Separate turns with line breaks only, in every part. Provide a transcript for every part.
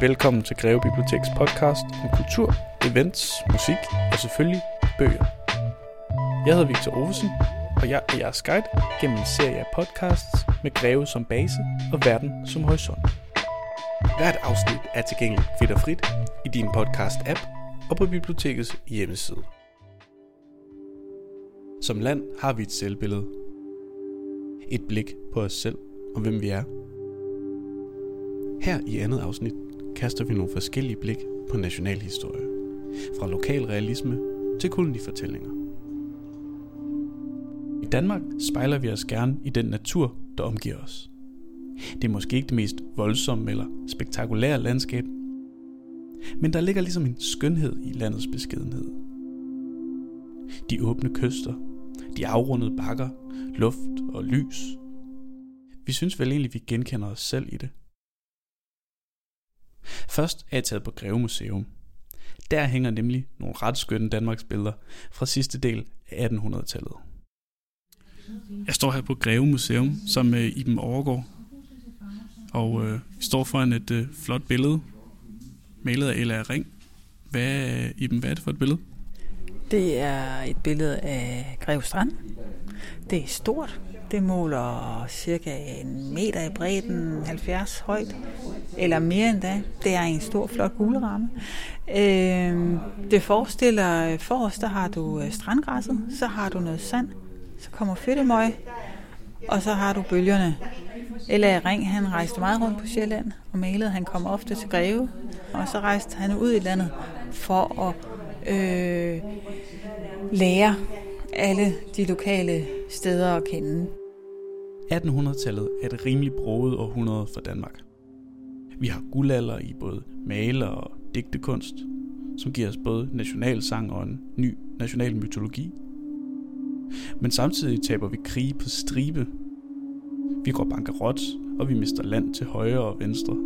Velkommen til Greve Biblioteks podcast om kultur, events, musik og selvfølgelig bøger. Jeg hedder Victor Ovesen, og jeg er jeres guide gennem en serie af podcasts med Greve som base og verden som horisont. Hvert afsnit er tilgængeligt fedt og frit i din podcast-app og på bibliotekets hjemmeside. Som land har vi et selvbillede. Et blik på os selv og hvem vi er. Her i andet afsnit kaster vi nogle forskellige blik på nationalhistorie. Fra lokal realisme til kolonifortællinger. I Danmark spejler vi os gerne i den natur, der omgiver os. Det er måske ikke det mest voldsomme eller spektakulære landskab, men der ligger ligesom en skønhed i landets beskedenhed. De åbne kyster, de afrundede bakker, luft og lys. Vi synes vel egentlig, vi genkender os selv i det. Først er jeg taget på Greve Museum. Der hænger nemlig nogle ret skønne Danmarks billeder fra sidste del af 1800-tallet. Jeg står her på Greve Museum som med Iben Overgaard. Og øh, vi står foran et øh, flot billede, malet af Ella Ring. Hvad, Iben, hvad er det for et billede?
Det er et billede af Greve Strand. Det er stort. Det måler cirka en meter i bredden, 70 højt, eller mere end da. Det er en stor, flot guleramme. Øh, det forestiller, forrest der har du øh, strandgræsset, så har du noget sand, så kommer fedtemøg, og så har du bølgerne. Eller Ring, han rejste meget rundt på Sjælland og malede. Han kom ofte til Greve, og så rejste han ud i landet for at øh, lære alle de lokale steder at kende.
1800-tallet er et rimelig broet århundrede for Danmark. Vi har guldalder i både maler og digtekunst, som giver os både nationalsang og en ny national mytologi. Men samtidig taber vi krige på stribe. Vi går bankerot, og vi mister land til højre og venstre.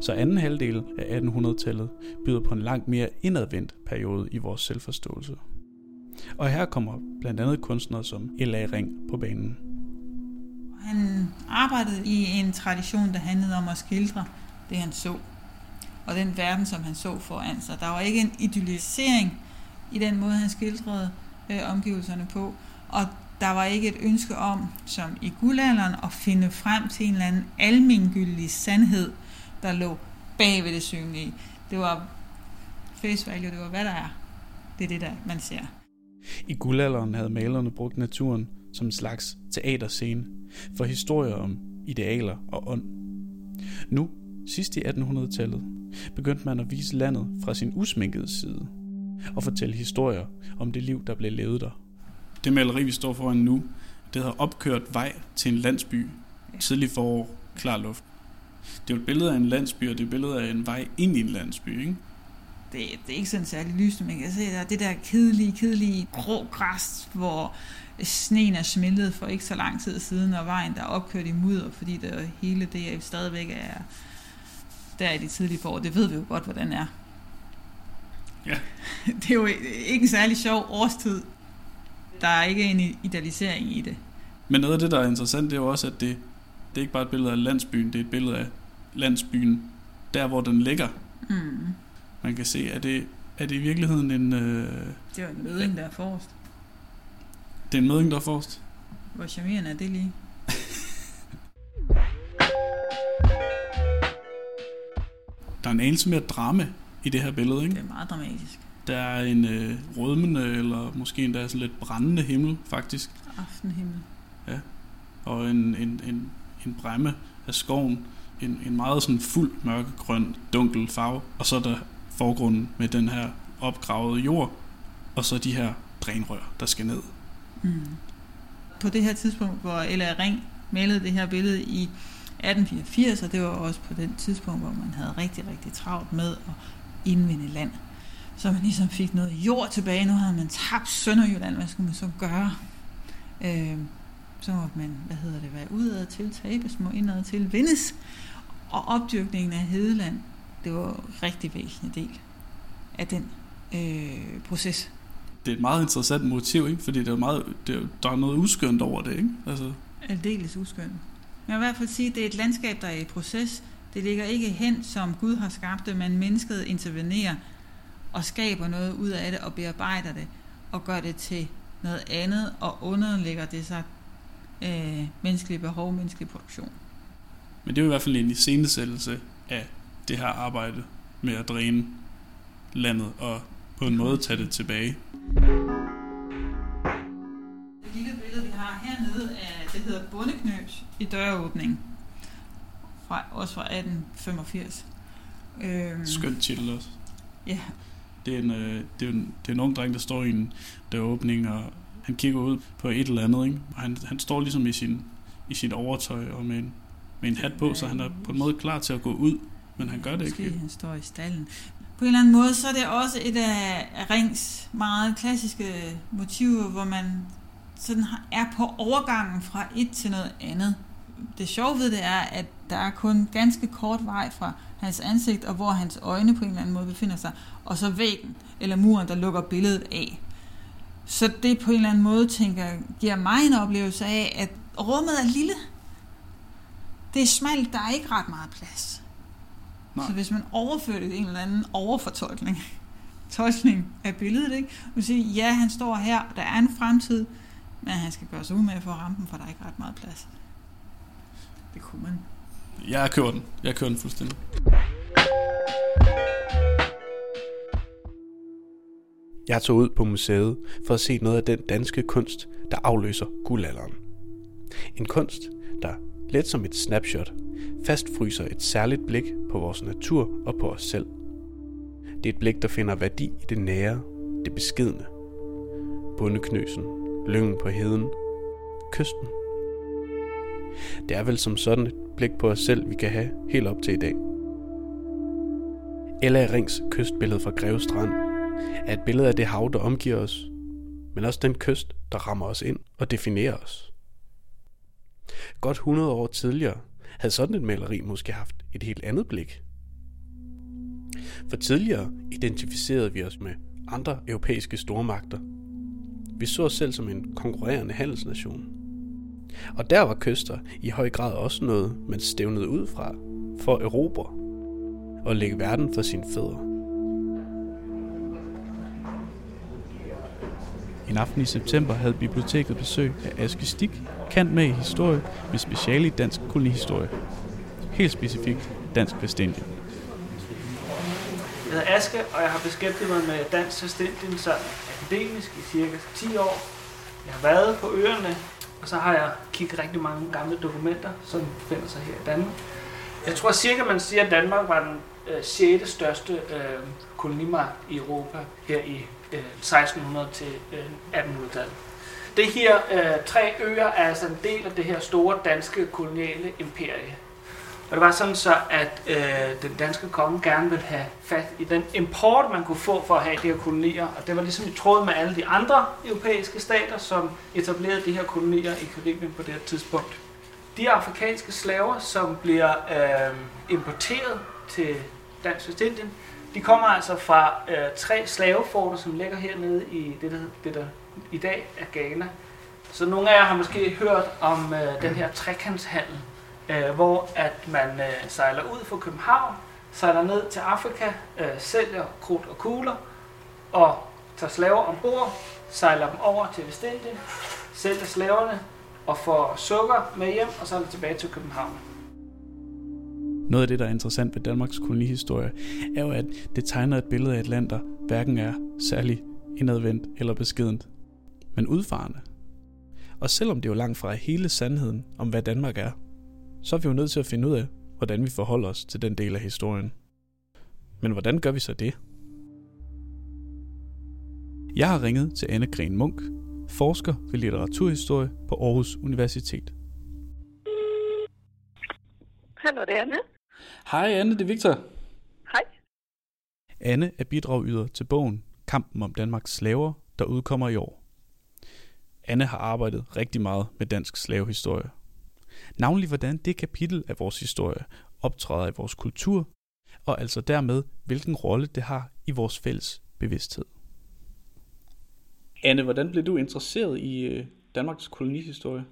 Så anden halvdel af 1800-tallet byder på en langt mere indadvendt periode i vores selvforståelse. Og her kommer blandt andet kunstnere som L.A. Ring på banen.
Han arbejdede i en tradition, der handlede om at skildre det, han så. Og den verden, som han så foran sig. Der var ikke en idealisering i den måde, han skildrede øh, omgivelserne på. Og der var ikke et ønske om, som i guldalderen, at finde frem til en eller anden almengyldig sandhed, der lå bag ved det synlige. Det var face value, det var hvad der er. Det er det, der man ser.
I guldalderen havde malerne brugt naturen som en slags teaterscene for historier om idealer og ånd. Nu, sidst i 1800-tallet, begyndte man at vise landet fra sin usminkede side og fortælle historier om det liv, der blev levet der. Det maleri, vi står foran nu, det hedder Opkørt vej til en landsby, tidlig forår, klar luft. Det er jo et billede af en landsby, og det er et billede af en vej ind i en landsby, ikke?
det, det er ikke sådan særlig men man kan se, der er det der kedelige, kedelige grå græs, hvor sneen er smeltet for ikke så lang tid siden, og vejen der er opkørt i mudder, fordi det hele det er stadigvæk er der i de tidlige forår. Det ved vi jo godt, hvordan er.
Ja.
Det er jo ikke en særlig sjov årstid. Der er ikke en idealisering i det.
Men noget af det, der er interessant, det er jo også, at det, det er ikke bare et billede af landsbyen, det er et billede af landsbyen, der hvor den ligger.
Mm.
Man kan se, at det, er det i virkeligheden en... Øh,
det er en møding, der er forrest.
Det er en møding, der er forrest.
Hvor charmerende er det lige?
der er en anelse mere drama i det her billede, ikke?
Det er meget dramatisk.
Der er en øh, rødmende, eller måske endda sådan lidt brændende himmel, faktisk.
Aftenhimmel.
Ja. Og en, en, en, en bræmme af skoven. En, en meget sådan fuld mørkegrøn, dunkel farve. Og så er der forgrunden med den her opgravede jord. Og så de her drænrør, der skal ned.
Mm. På det her tidspunkt, hvor Ella Ring malede det her billede i 1884, og det var også på den tidspunkt, hvor man havde rigtig, rigtig travlt med at indvinde land. Så man ligesom fik noget jord tilbage. Nu havde man tabt Sønderjylland. Hvad skulle man så gøre? Øh, så måtte man, hvad hedder det, være udad til, tabes, må indad til, vindes. Og opdyrkningen af Hedeland, det var en rigtig væsentlig del af den øh, proces.
Det er et meget interessant motiv, ikke? fordi det er meget, det er, der er noget uskyndt over det. Ikke? Altså.
Aldeles uskyndt. Men jeg vil i hvert fald sige, at det er et landskab, der er i proces. Det ligger ikke hen, som Gud har skabt det, men mennesket intervenerer og skaber noget ud af det og bearbejder det og gør det til noget andet og underlægger det sig øh, menneskelige behov, menneskelig produktion.
Men det er jo i hvert fald en iscenesættelse af det her arbejde med at dræne landet og på en måde tage det tilbage.
Det lille billede, vi har hernede, er, det hedder bundeknøs i døråbning. Fra, også fra 1885.
Øhm, Skønt titel også.
Ja.
Det er, en, øh, det, er en, det er en ung dreng, der står i en døråbning, og han kigger ud på et eller andet, ikke? og han, han står ligesom i, sin, i sit overtøj og med en, med en hat på, så han er på en måde klar til at gå ud, men han gør det
Måske
ikke.
han står i stallen. På en eller anden måde, så er det også et af Rings meget klassiske motiver, hvor man sådan er på overgangen fra et til noget andet. Det sjove ved det er, at der er kun ganske kort vej fra hans ansigt, og hvor hans øjne på en eller anden måde befinder sig, og så væggen eller muren, der lukker billedet af. Så det på en eller anden måde, tænker giver mig en oplevelse af, at rummet er lille. Det er smalt, der er ikke ret meget plads. Nej. Så hvis man overfører det en eller anden overfortolkning, tolkning af billedet, ikke? Man siger, ja, han står her, der er en fremtid, men han skal gøre sig umage for at ramme den, for der er ikke ret meget plads. Det kunne man.
Jeg kører den. Jeg kører den fuldstændig.
Jeg tog ud på museet for at se noget af den danske kunst, der afløser guldalderen. En kunst, der let som et snapshot fastfryser et særligt blik på vores natur og på os selv. Det er et blik, der finder værdi i det nære, det beskidende. Bundeknøsen, lyngen på heden, kysten. Det er vel som sådan et blik på os selv, vi kan have helt op til i dag. Ella Rings kystbillede fra Greve Strand er et billede af det hav, der omgiver os, men også den kyst, der rammer os ind og definerer os. Godt 100 år tidligere havde sådan et maleri måske haft et helt andet blik. For tidligere identificerede vi os med andre europæiske stormagter. Vi så os selv som en konkurrerende handelsnation. Og der var kyster i høj grad også noget, man stævnede ud fra for Europa og lægge verden for sine fødder.
En aften i september havde biblioteket besøg af Aske Stik, kendt med i historie med speciale i dansk kolonihistorie. Helt specifikt dansk Vestindien.
Jeg hedder Aske, og jeg har beskæftiget mig med dansk Vestindien sådan akademisk i cirka 10 år. Jeg har været på øerne, og så har jeg kigget rigtig mange gamle dokumenter, som finder sig her i Danmark. Jeg tror cirka, man siger, at Danmark var den øh, 6. største øh, kolonimagt i Europa her i øh, 1600 til øh, 1800-tallet. Det her øh, tre øer er altså en del af det her store danske koloniale imperie. Og det var sådan så, at øh, den danske konge gerne ville have fat i den import, man kunne få for at have de her kolonier. Og det var ligesom i tråd med alle de andre europæiske stater, som etablerede de her kolonier i Karibien på det her tidspunkt. De afrikanske slaver, som bliver øh, importeret til Dansk Vestindien, de kommer altså fra øh, tre slaveforter, som ligger hernede i det, der, det, der i dag er Ghana. Så nogle af jer har måske hørt om øh, den her trekantshandel, øh, hvor at man øh, sejler ud fra København, sejler ned til Afrika, øh, sælger krudt og kugler, og tager slaver ombord, sejler dem over til Vestindien, sælger slaverne og får sukker med hjem, og så er tilbage til København.
Noget af det, der er interessant ved Danmarks kolonihistorie, er jo, at det tegner et billede af et land, der hverken er særlig indadvendt eller beskedent, men udfarende. Og selvom det er jo langt fra hele sandheden om, hvad Danmark er, så er vi jo nødt til at finde ud af, hvordan vi forholder os til den del af historien. Men hvordan gør vi så det? Jeg har ringet til Anne Gren Munk, forsker ved litteraturhistorie på Aarhus Universitet.
Hallo, det er Anne.
Hej Anne, det er Victor.
Hej.
Anne er bidragyder til bogen Kampen om Danmarks slaver, der udkommer i år. Anne har arbejdet rigtig meget med dansk slavehistorie. Navnlig hvordan det kapitel af vores historie optræder i vores kultur, og altså dermed hvilken rolle det har i vores fælles bevidsthed. Anne, hvordan blev du interesseret i øh, Danmarks kolonihistorie?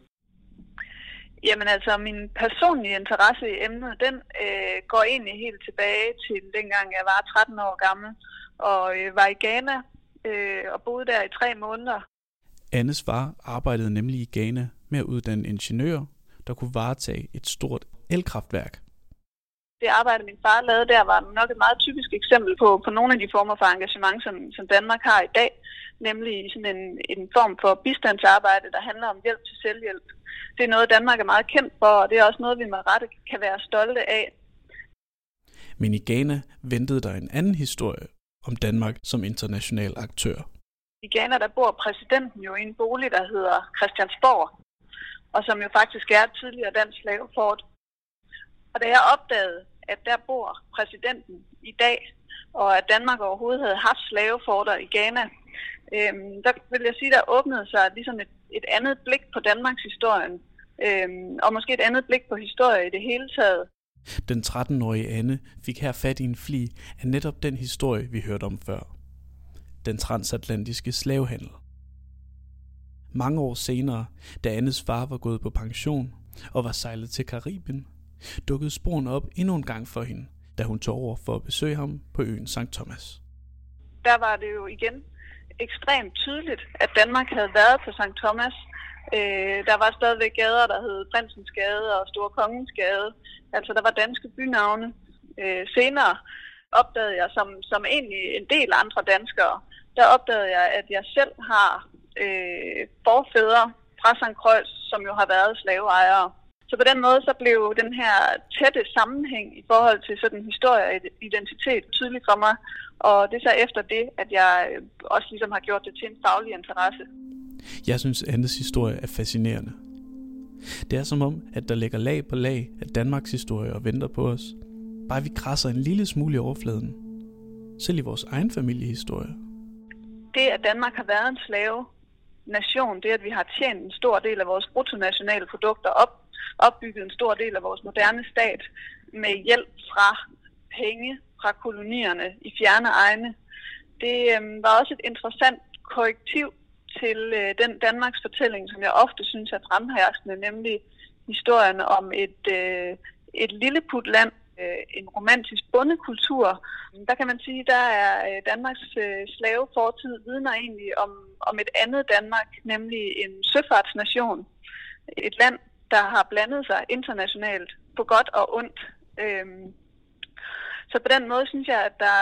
Jamen altså, min personlige interesse i emnet, den øh, går egentlig helt tilbage til dengang jeg var 13 år gammel og øh, var i Ghana øh, og boede der i tre måneder.
Annes far arbejdede nemlig i Ghana med at uddanne ingeniører, der kunne varetage et stort elkraftværk.
Det arbejde, min far lavede der, var nok et meget typisk eksempel på, på nogle af de former for engagement, som, som Danmark har i dag, nemlig sådan en, en form for bistandsarbejde, der handler om hjælp til selvhjælp. Det er noget, Danmark er meget kendt for, og det er også noget, vi med rette kan være stolte af.
Men i Ghana ventede der en anden historie om Danmark som international aktør.
I Ghana der bor præsidenten jo i en bolig, der hedder Christiansborg, og som jo faktisk er et tidligere dansk slavefort. Og da jeg opdagede, at der bor præsidenten i dag, og at Danmark overhovedet havde haft slaveforter i Ghana, øhm, der vil jeg sige, der åbnede sig ligesom et, et andet blik på Danmarks historien, øhm, og måske et andet blik på historie i det hele taget.
Den 13-årige Anne fik her fat i en fli af netop den historie, vi hørte om før. Den transatlantiske slavehandel. Mange år senere, da Annes far var gået på pension og var sejlet til Karibien, dukkede sporene op endnu en gang for hende, da hun tog over for at besøge ham på øen St. Thomas.
Der var det jo igen ekstremt tydeligt, at Danmark havde været på St. Thomas. Øh, der var stadigvæk gader, der hed Prinsens Gade og Store Kongens Gade. Altså der var danske bynavne. Øh, senere opdagede jeg, som, som egentlig en del andre danskere, der opdagede jeg, at jeg selv har øh, forfædre fra St. Kreuz, som jo har været slaveejere. Så på den måde så blev den her tætte sammenhæng i forhold til sådan historie og identitet tydelig for mig. Og det er så efter det, at jeg øh, også ligesom har gjort det til en faglig interesse.
Jeg synes, Andes historie er fascinerende. Det er som om, at der ligger lag på lag af Danmarks historie og venter på os. Bare vi krasser en lille smule i overfladen. Selv i vores egen familiehistorie.
Det, at Danmark har været en slave nation, det at vi har tjent en stor del af vores bruttonationale produkter op, opbygget en stor del af vores moderne stat med hjælp fra penge fra kolonierne i fjerne egne. Det øh, var også et interessant korrektiv til øh, den Danmarks fortælling, som jeg ofte synes er fremherskende, nemlig historien om et, øh, et lilleputland, øh, en romantisk bondekultur. Mm, der kan man sige, der er øh, Danmarks øh, slavefortid vidner egentlig om, om et andet Danmark, nemlig en søfartsnation. Et land, der har blandet sig internationalt på godt og ondt. Øh, så på den måde synes jeg, at der,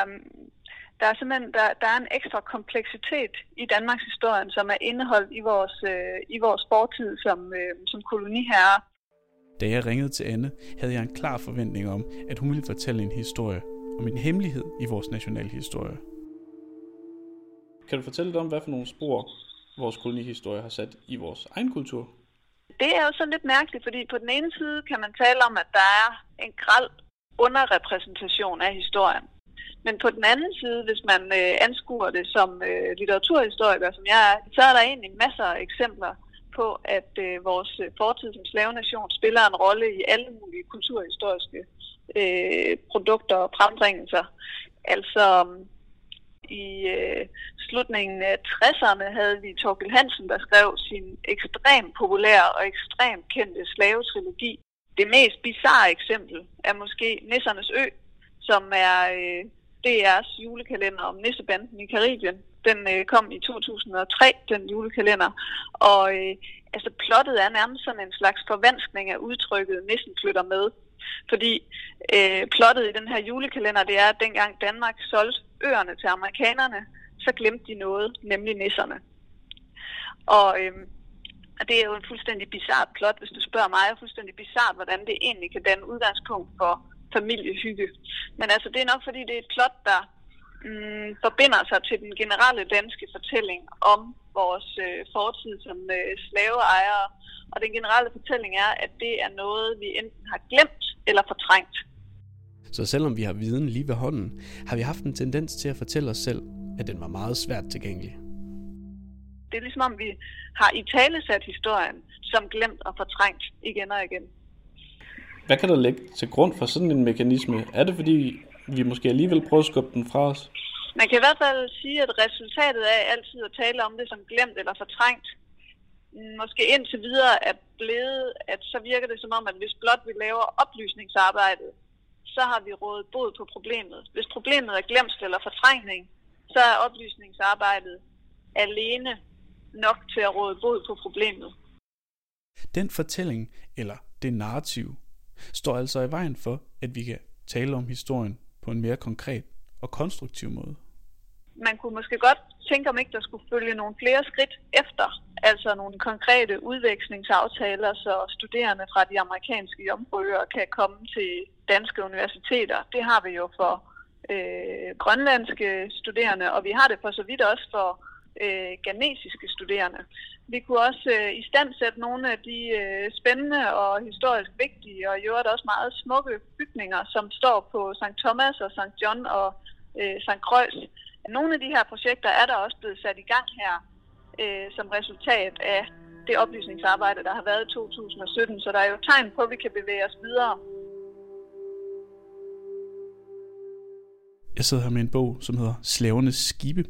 der er simpelthen der, der er en ekstra kompleksitet i Danmarks historie, som er indeholdt i vores, øh, i vores fortid som, øh, som koloniherre.
Da jeg ringede til Anne, havde jeg en klar forventning om, at hun ville fortælle en historie om en hemmelighed i vores nationalhistorie. Kan du fortælle lidt om, hvad for nogle spor vores kolonihistorie har sat i vores egen kultur?
Det er jo så lidt mærkeligt, fordi på den ene side kan man tale om, at der er en græld underrepræsentation af historien. Men på den anden side, hvis man øh, anskuer det som øh, litteraturhistoriker, som jeg er, så er der egentlig masser af eksempler på, at øh, vores øh, fortid som slavenation spiller en rolle i alle mulige kulturhistoriske øh, produkter og frembringelser. Altså i øh, slutningen af 60'erne havde vi Torkel Hansen, der skrev sin ekstremt populære og ekstremt kendte slavetrilogi. Det mest bizarre eksempel er måske Nissernes Ø, som er øh, DR's julekalender om Nissebanden i Karibien. Den øh, kom i 2003, den julekalender. Og øh, altså, plottet er nærmest sådan en slags forvanskning af udtrykket Nissen flytter med. Fordi øh, plottet i den her julekalender, det er, at dengang Danmark solgte øerne til amerikanerne, så glemte de noget, nemlig nisserne. Og øh, det er jo en fuldstændig bizart plot, hvis du spørger mig. Det er fuldstændig bizart, hvordan det egentlig kan danne udgangspunkt for familiehygge. Men altså, det er nok fordi, det er et plot, der mm, forbinder sig til den generelle danske fortælling om vores øh, fortid som øh, slaveejere. Og den generelle fortælling er, at det er noget, vi enten har glemt eller fortrængt.
Så selvom vi har viden lige ved hånden, har vi haft en tendens til at fortælle os selv, at den var meget svært tilgængelig.
Det er ligesom om, vi har i talesat historien som glemt og fortrængt igen og igen.
Hvad kan der ligge til grund for sådan en mekanisme? Er det fordi, vi måske alligevel prøver at skubbe den fra os?
Man kan i hvert fald sige, at resultatet af altid at tale om det som glemt eller fortrængt, måske indtil videre er blevet, at så virker det som om, at hvis blot vi laver oplysningsarbejdet, så har vi rådet bod på problemet. Hvis problemet er glemst eller fortrængning, så er oplysningsarbejdet alene nok til at råde bod på problemet.
Den fortælling, eller det narrativ, står altså i vejen for, at vi kan tale om historien på en mere konkret og konstruktiv måde.
Man kunne måske godt tænke, om ikke der skulle følge nogle flere skridt efter, altså nogle konkrete udvekslingsaftaler, så studerende fra de amerikanske jomfruøer kan komme til danske universiteter. Det har vi jo for øh, grønlandske studerende, og vi har det for så vidt også for øh, ganesiske studerende. Vi kunne også øh, i stand sætte nogle af de øh, spændende og historisk vigtige og i øvrigt også meget smukke bygninger, som står på St. Thomas og St. John og øh, St. Croix. Nogle af de her projekter er der også blevet sat i gang her øh, som resultat af det oplysningsarbejde, der har været i 2017. Så der er jo tegn på, at vi kan bevæge os videre.
Jeg sidder her med en bog, som hedder Slavernes Skibe,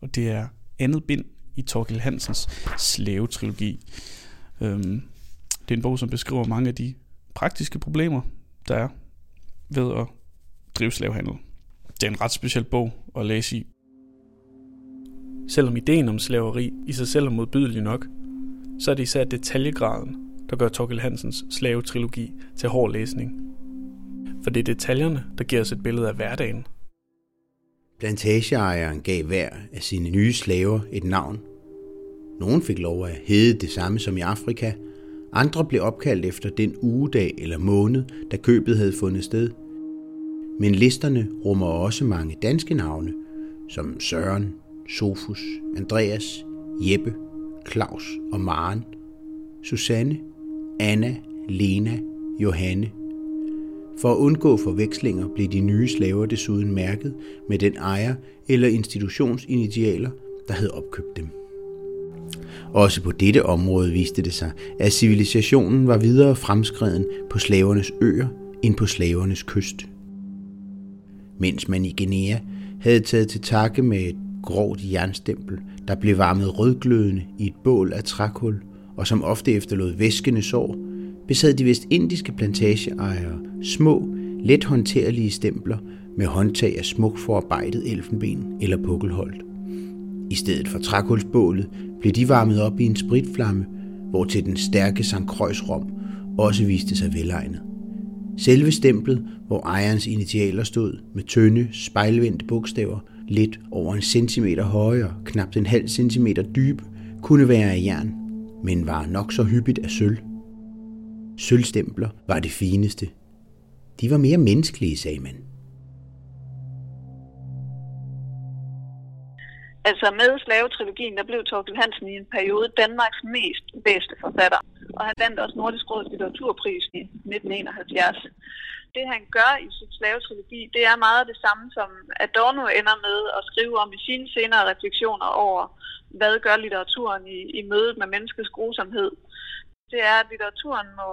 og det er andet bind i Torkel Hansens slavetrilogi. Øhm, det er en bog, som beskriver mange af de praktiske problemer, der er ved at drive slavehandel. Det er en ret speciel bog at læse i. Selvom ideen om slaveri i sig selv er modbydelig nok, så er det især detaljegraden, der gør Torkel Hansens slavetrilogi til hård læsning. For det er detaljerne, der giver os et billede af hverdagen.
Plantageejeren gav hver af sine nye slaver et navn. Nogle fik lov at hedde det samme som i Afrika, andre blev opkaldt efter den ugedag eller måned, da købet havde fundet sted. Men listerne rummer også mange danske navne, som Søren, Sofus, Andreas, Jeppe, Claus og Maren, Susanne, Anna, Lena, Johanne. For at undgå forvekslinger blev de nye slaver desuden mærket med den ejer eller institutionsinitialer, der havde opkøbt dem. Også på dette område viste det sig, at civilisationen var videre fremskreden på slavernes øer end på slavernes kyst. Mens man i Guinea havde taget til takke med et grovt jernstempel, der blev varmet rødglødende i et bål af trækul, og som ofte efterlod væskende sår, besad de vestindiske plantageejere små, let håndterlige stempler med håndtag af smukt forarbejdet elfenben eller pukkelholdt. I stedet for trækulsbålet blev de varmet op i en spritflamme, hvor til den stærke St. Rom også viste sig velegnet. Selve stemplet, hvor ejerens initialer stod med tynde, spejlvendte bogstaver, lidt over en centimeter høje og knap en halv centimeter dybe, kunne være af jern, men var nok så hyppigt af sølv. Sølvstempler var det fineste. De var mere menneskelige, sagde man.
Altså med slavetrilogien, der blev Torkel Hansen i en periode Danmarks mest bedste forfatter. Og han vandt også Nordisk Råds litteraturpris i 1971 det han gør i sin slavetrilogi, det er meget det samme, som Adorno ender med at skrive om i sine senere refleksioner over, hvad gør litteraturen i, i mødet med menneskets grusomhed. Det er, at litteraturen må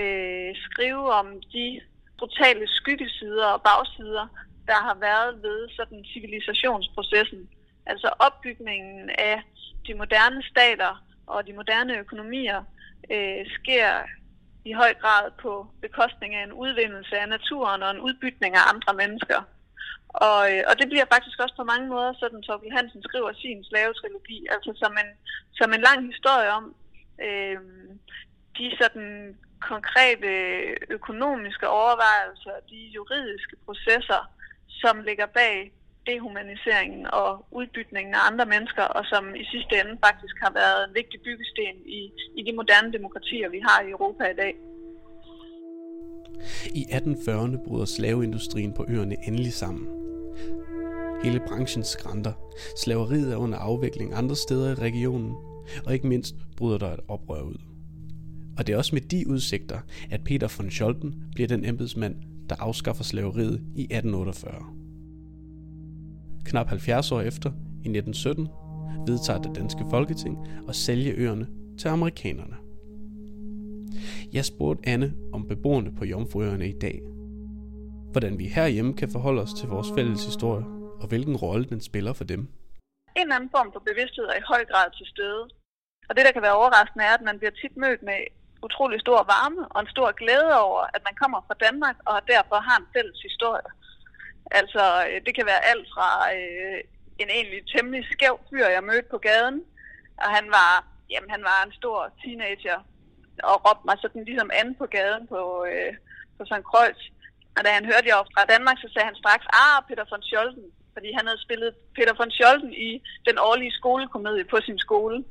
øh, skrive om de brutale skyggesider og bagsider, der har været ved sådan civilisationsprocessen. Altså opbygningen af de moderne stater og de moderne økonomier øh, sker i høj grad på bekostning af en udvindelse af naturen og en udbytning af andre mennesker. Og, øh, og det bliver faktisk også på mange måder, sådan Torkel Hansen skriver sin slavetrilogi, altså som en, som en lang historie om øh, de sådan konkrete økonomiske overvejelser, de juridiske processer, som ligger bag dehumaniseringen og udbytningen af andre mennesker, og som i sidste ende faktisk har været en vigtig byggesten i, i de moderne demokratier, vi har i Europa i dag.
I 1840'erne bryder slaveindustrien på øerne endelig sammen. Hele branchen skrænter. Slaveriet er under afvikling andre steder i regionen, og ikke mindst bryder der et oprør ud. Og det er også med de udsigter, at Peter von Scholten bliver den embedsmand, der afskaffer slaveriet i 1848. Knap 70 år efter, i 1917, vedtager det danske folketing at sælge øerne til amerikanerne. Jeg spurgte Anne om beboerne på Jomfruøerne i dag. Hvordan vi herhjemme kan forholde os til vores fælles historie, og hvilken rolle den spiller for dem.
En eller anden form for bevidsthed er i høj grad til stede. Og det, der kan være overraskende, er, at man bliver tit mødt med utrolig stor varme og en stor glæde over, at man kommer fra Danmark og derfor har en fælles historie. Altså, øh, det kan være alt fra øh, en egentlig temmelig skæv fyr, jeg mødte på gaden, og han var, jamen, han var en stor teenager, og råbte mig sådan ligesom an på gaden på, øh, på St. Kreuz. Og da han hørte, jeg var fra Danmark, så sagde han straks, ah, Peter von Scholten, fordi han havde spillet Peter von Scholten i den årlige skolekomedie på sin skole.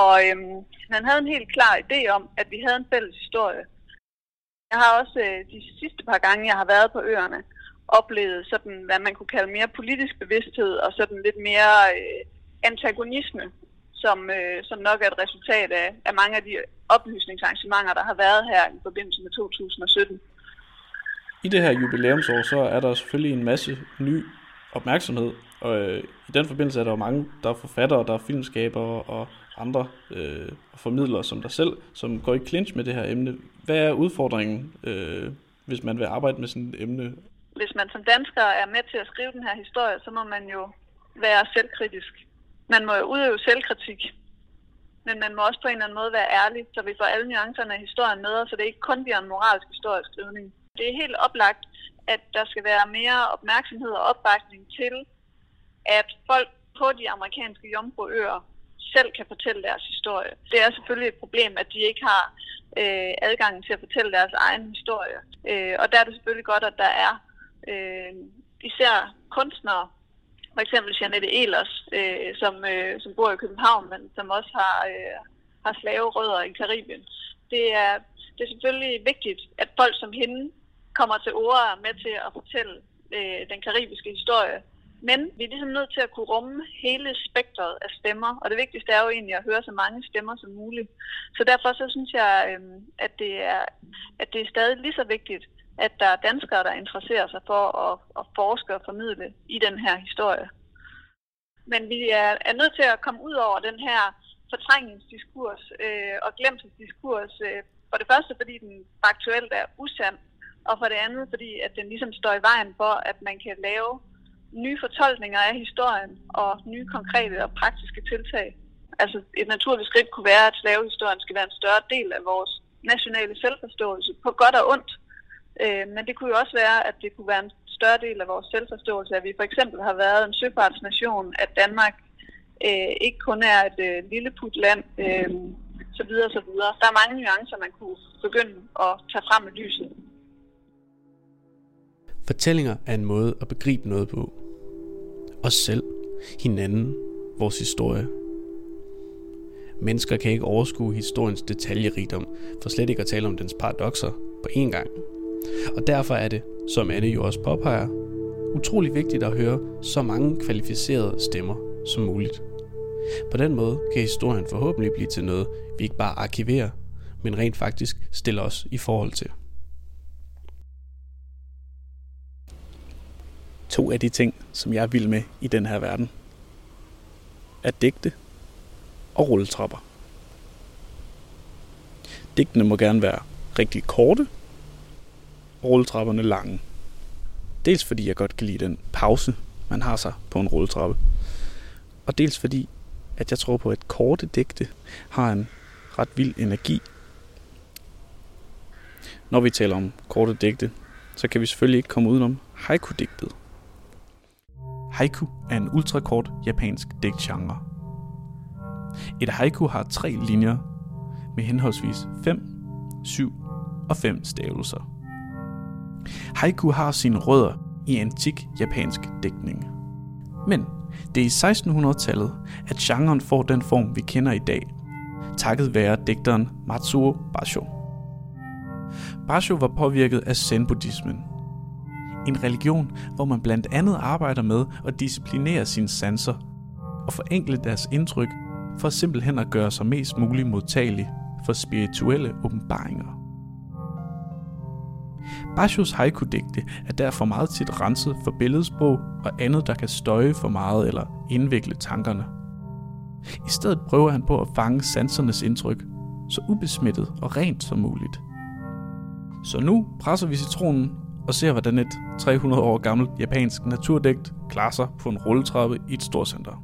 Og øhm, han havde en helt klar idé om, at vi havde en fælles historie. Jeg har også øh, de sidste par gange, jeg har været på øerne, oplevet sådan, hvad man kunne kalde mere politisk bevidsthed og sådan lidt mere øh, antagonisme, som, øh, som nok er et resultat af, af mange af de oplysningsarrangementer, der har været her i forbindelse med 2017.
I det her jubilæumsår, så er der selvfølgelig en masse ny opmærksomhed, og øh, i den forbindelse er der jo mange, der er forfattere, der er filmskabere og andre øh, formidlere som dig selv, som går i clinch med det her emne. Hvad er udfordringen, øh, hvis man vil arbejde med sådan et emne?
Hvis man som dansker er med til at skrive den her historie, så må man jo være selvkritisk. Man må jo udøve selvkritik, men man må også på en eller anden måde være ærlig, så vi får alle nuancerne af historien med, så det ikke kun bliver en moralsk historieskrivning. Det er helt oplagt, at der skal være mere opmærksomhed og opbakning til, at folk på de amerikanske jomfruøer selv kan fortælle deres historie. Det er selvfølgelig et problem, at de ikke har øh, adgang til at fortælle deres egen historie. Øh, og der er det selvfølgelig godt, at der er øh, især kunstnere, for eksempel Janette Elers, øh, som, øh, som bor i København, men som også har, øh, har slaverødder i Karibien. Det er, det er selvfølgelig vigtigt, at folk som hende kommer til ord med til at fortælle øh, den karibiske historie. Men vi er ligesom nødt til at kunne rumme hele spektret af stemmer, og det vigtigste er jo egentlig at høre så mange stemmer som muligt. Så derfor så synes jeg, øh, at, det er, at det er stadig lige så vigtigt, at der er danskere, der interesserer sig for at, at forske og formidle i den her historie. Men vi er, er nødt til at komme ud over den her fortrængningsdiskurs øh, og glemselsdiskurs. Øh, for det første, fordi den faktuelt er usand, og for det andet, fordi at den ligesom står i vejen for, at man kan lave nye fortolkninger af historien og nye konkrete og praktiske tiltag. Altså et naturligt skridt kunne være, at slavehistorien skal være en større del af vores nationale selvforståelse, på godt og ondt. Øh, men det kunne jo også være, at det kunne være en større del af vores selvforståelse, at vi for eksempel har været en søfartsnation, at Danmark øh, ikke kun er et øh, lille øh, så videre, så videre. Der er mange nuancer, man kunne begynde at tage frem i lyset.
Fortællinger er en måde at begribe noget på. Os selv, hinanden, vores historie. Mennesker kan ikke overskue historiens detaljerigdom, for slet ikke at tale om dens paradoxer på én gang. Og derfor er det, som Anne jo også påpeger, utrolig vigtigt at høre så mange kvalificerede stemmer som muligt. På den måde kan historien forhåbentlig blive til noget, vi ikke bare arkiverer, men rent faktisk stiller os i forhold til.
To af de ting, som jeg vil med i den her verden. At digte og rulletrapper. Digtene må gerne være rigtig korte, og rulletrapperne lange. Dels fordi jeg godt kan lide den pause, man har sig på en rulletrappe. Og dels fordi, at jeg tror på, at korte digte har en ret vild energi. Når vi taler om korte digte, så kan vi selvfølgelig ikke komme udenom haiku-digtet. Haiku er en ultrakort japansk digtgenre. Et haiku har tre linjer med henholdsvis 5, 7 og 5 stavelser. Haiku har sine rødder i antik japansk digtning. Men det er i 1600-tallet, at genren får den form, vi kender i dag, takket være digteren Matsuo Basho. Basho var påvirket af zen-buddhismen, en religion, hvor man blandt andet arbejder med at disciplinere sine sanser og forenkle deres indtryk for simpelthen at gøre sig mest muligt modtagelig for spirituelle åbenbaringer. Bashos haiku-digte er derfor meget tit renset for billedsprog og andet, der kan støje for meget eller indvikle tankerne. I stedet prøver han på at fange sansernes indtryk så ubesmittet og rent som muligt. Så nu presser vi citronen og ser, hvordan et 300 år gammelt japansk naturdigt klarer sig på en rulletrappe i et storcenter.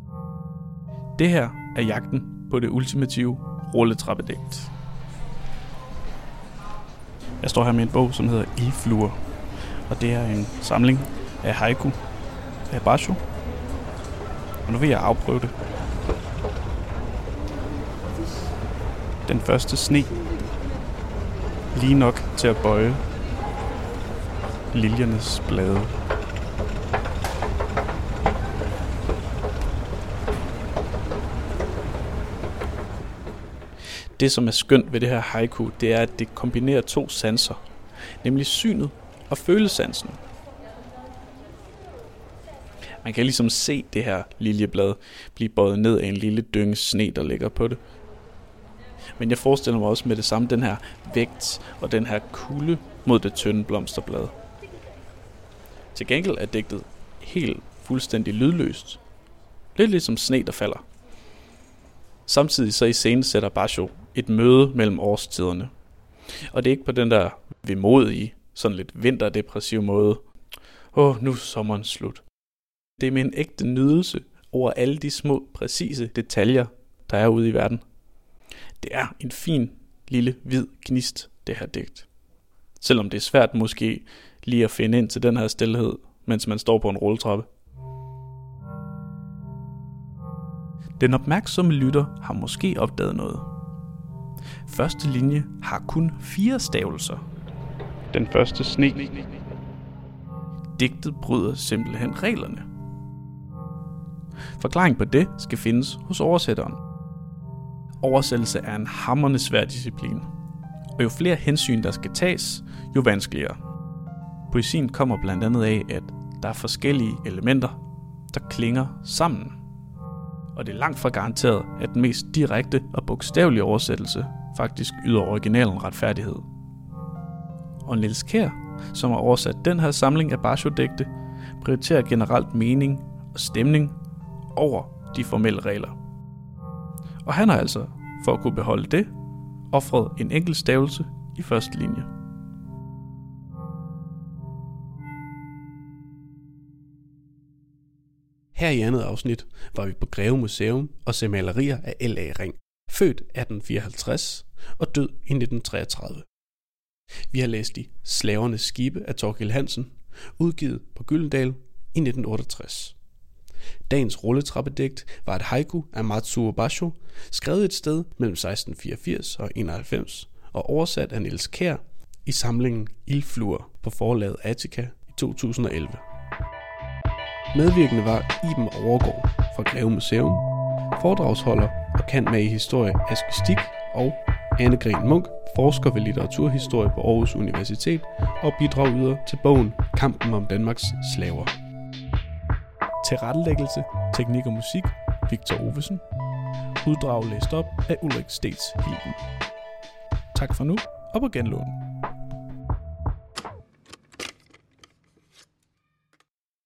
Det her er jagten på det ultimative rulletrappedægt. Jeg står her med en bog, som hedder Ildfluer, og det er en samling af haiku af Basho. Og nu vil jeg afprøve det. Den første sne. Lige nok til at bøje liljernes blade. Det, som er skønt ved det her haiku, det er, at det kombinerer to sanser, nemlig synet og følesansen. Man kan ligesom se det her liljeblad blive bøjet ned af en lille dynge sne, der ligger på det. Men jeg forestiller mig også med det samme den her vægt og den her kulde mod det tynde blomsterblad. Til gengæld er digtet helt fuldstændig lydløst. Lidt ligesom sne, der falder. Samtidig så i scenen sætter Basho et møde mellem årstiderne. Og det er ikke på den der vemodige, sådan lidt vinterdepressiv måde. Åh, oh, nu er sommeren slut. Det er med en ægte nydelse over alle de små, præcise detaljer, der er ude i verden. Det er en fin, lille, hvid gnist, det her digt. Selvom det er svært måske lige at finde ind til den her stillhed, mens man står på en rulletrappe. Den opmærksomme lytter har måske opdaget noget. Første linje har kun fire stavelser. Den første sne. Digtet bryder simpelthen reglerne. Forklaring på det skal findes hos oversætteren. Oversættelse er en hammerende svær disciplin, og jo flere hensyn der skal tages, jo vanskeligere. Poesien kommer blandt andet af, at der er forskellige elementer, der klinger sammen. Og det er langt fra garanteret, at den mest direkte og bogstavelige oversættelse faktisk yder originalen retfærdighed. Og Niels Kær, som har oversat den her samling af Basho-digte, prioriterer generelt mening og stemning over de formelle regler. Og han har altså, for at kunne beholde det, offret en enkelt stavelse i første linje.
Her i andet afsnit var vi på Greve Museum og se malerier af L.A. Ring, født 1854 og død i 1933. Vi har læst i Slavernes skibe af Torgild Hansen, udgivet på Gyldendal i 1968. Dagens rulletrappedigt var et haiku af Matsuo Basho, skrevet et sted mellem 1684 og 91 og oversat af Niels Kær i samlingen Ildfluer på forlaget Attica i 2011. Medvirkende var Iben Overgaard fra Greve Museum, foredragsholder og kan med i historie Aske Stig og Anne Gren Munk, forsker ved litteraturhistorie på Aarhus Universitet og bidragyder til bogen Kampen om Danmarks slaver.
Tilrettelæggelse, teknik og musik, Victor Ovesen. Uddrag læst op af Ulrik Stets Hilden. Tak for nu, og på genlån.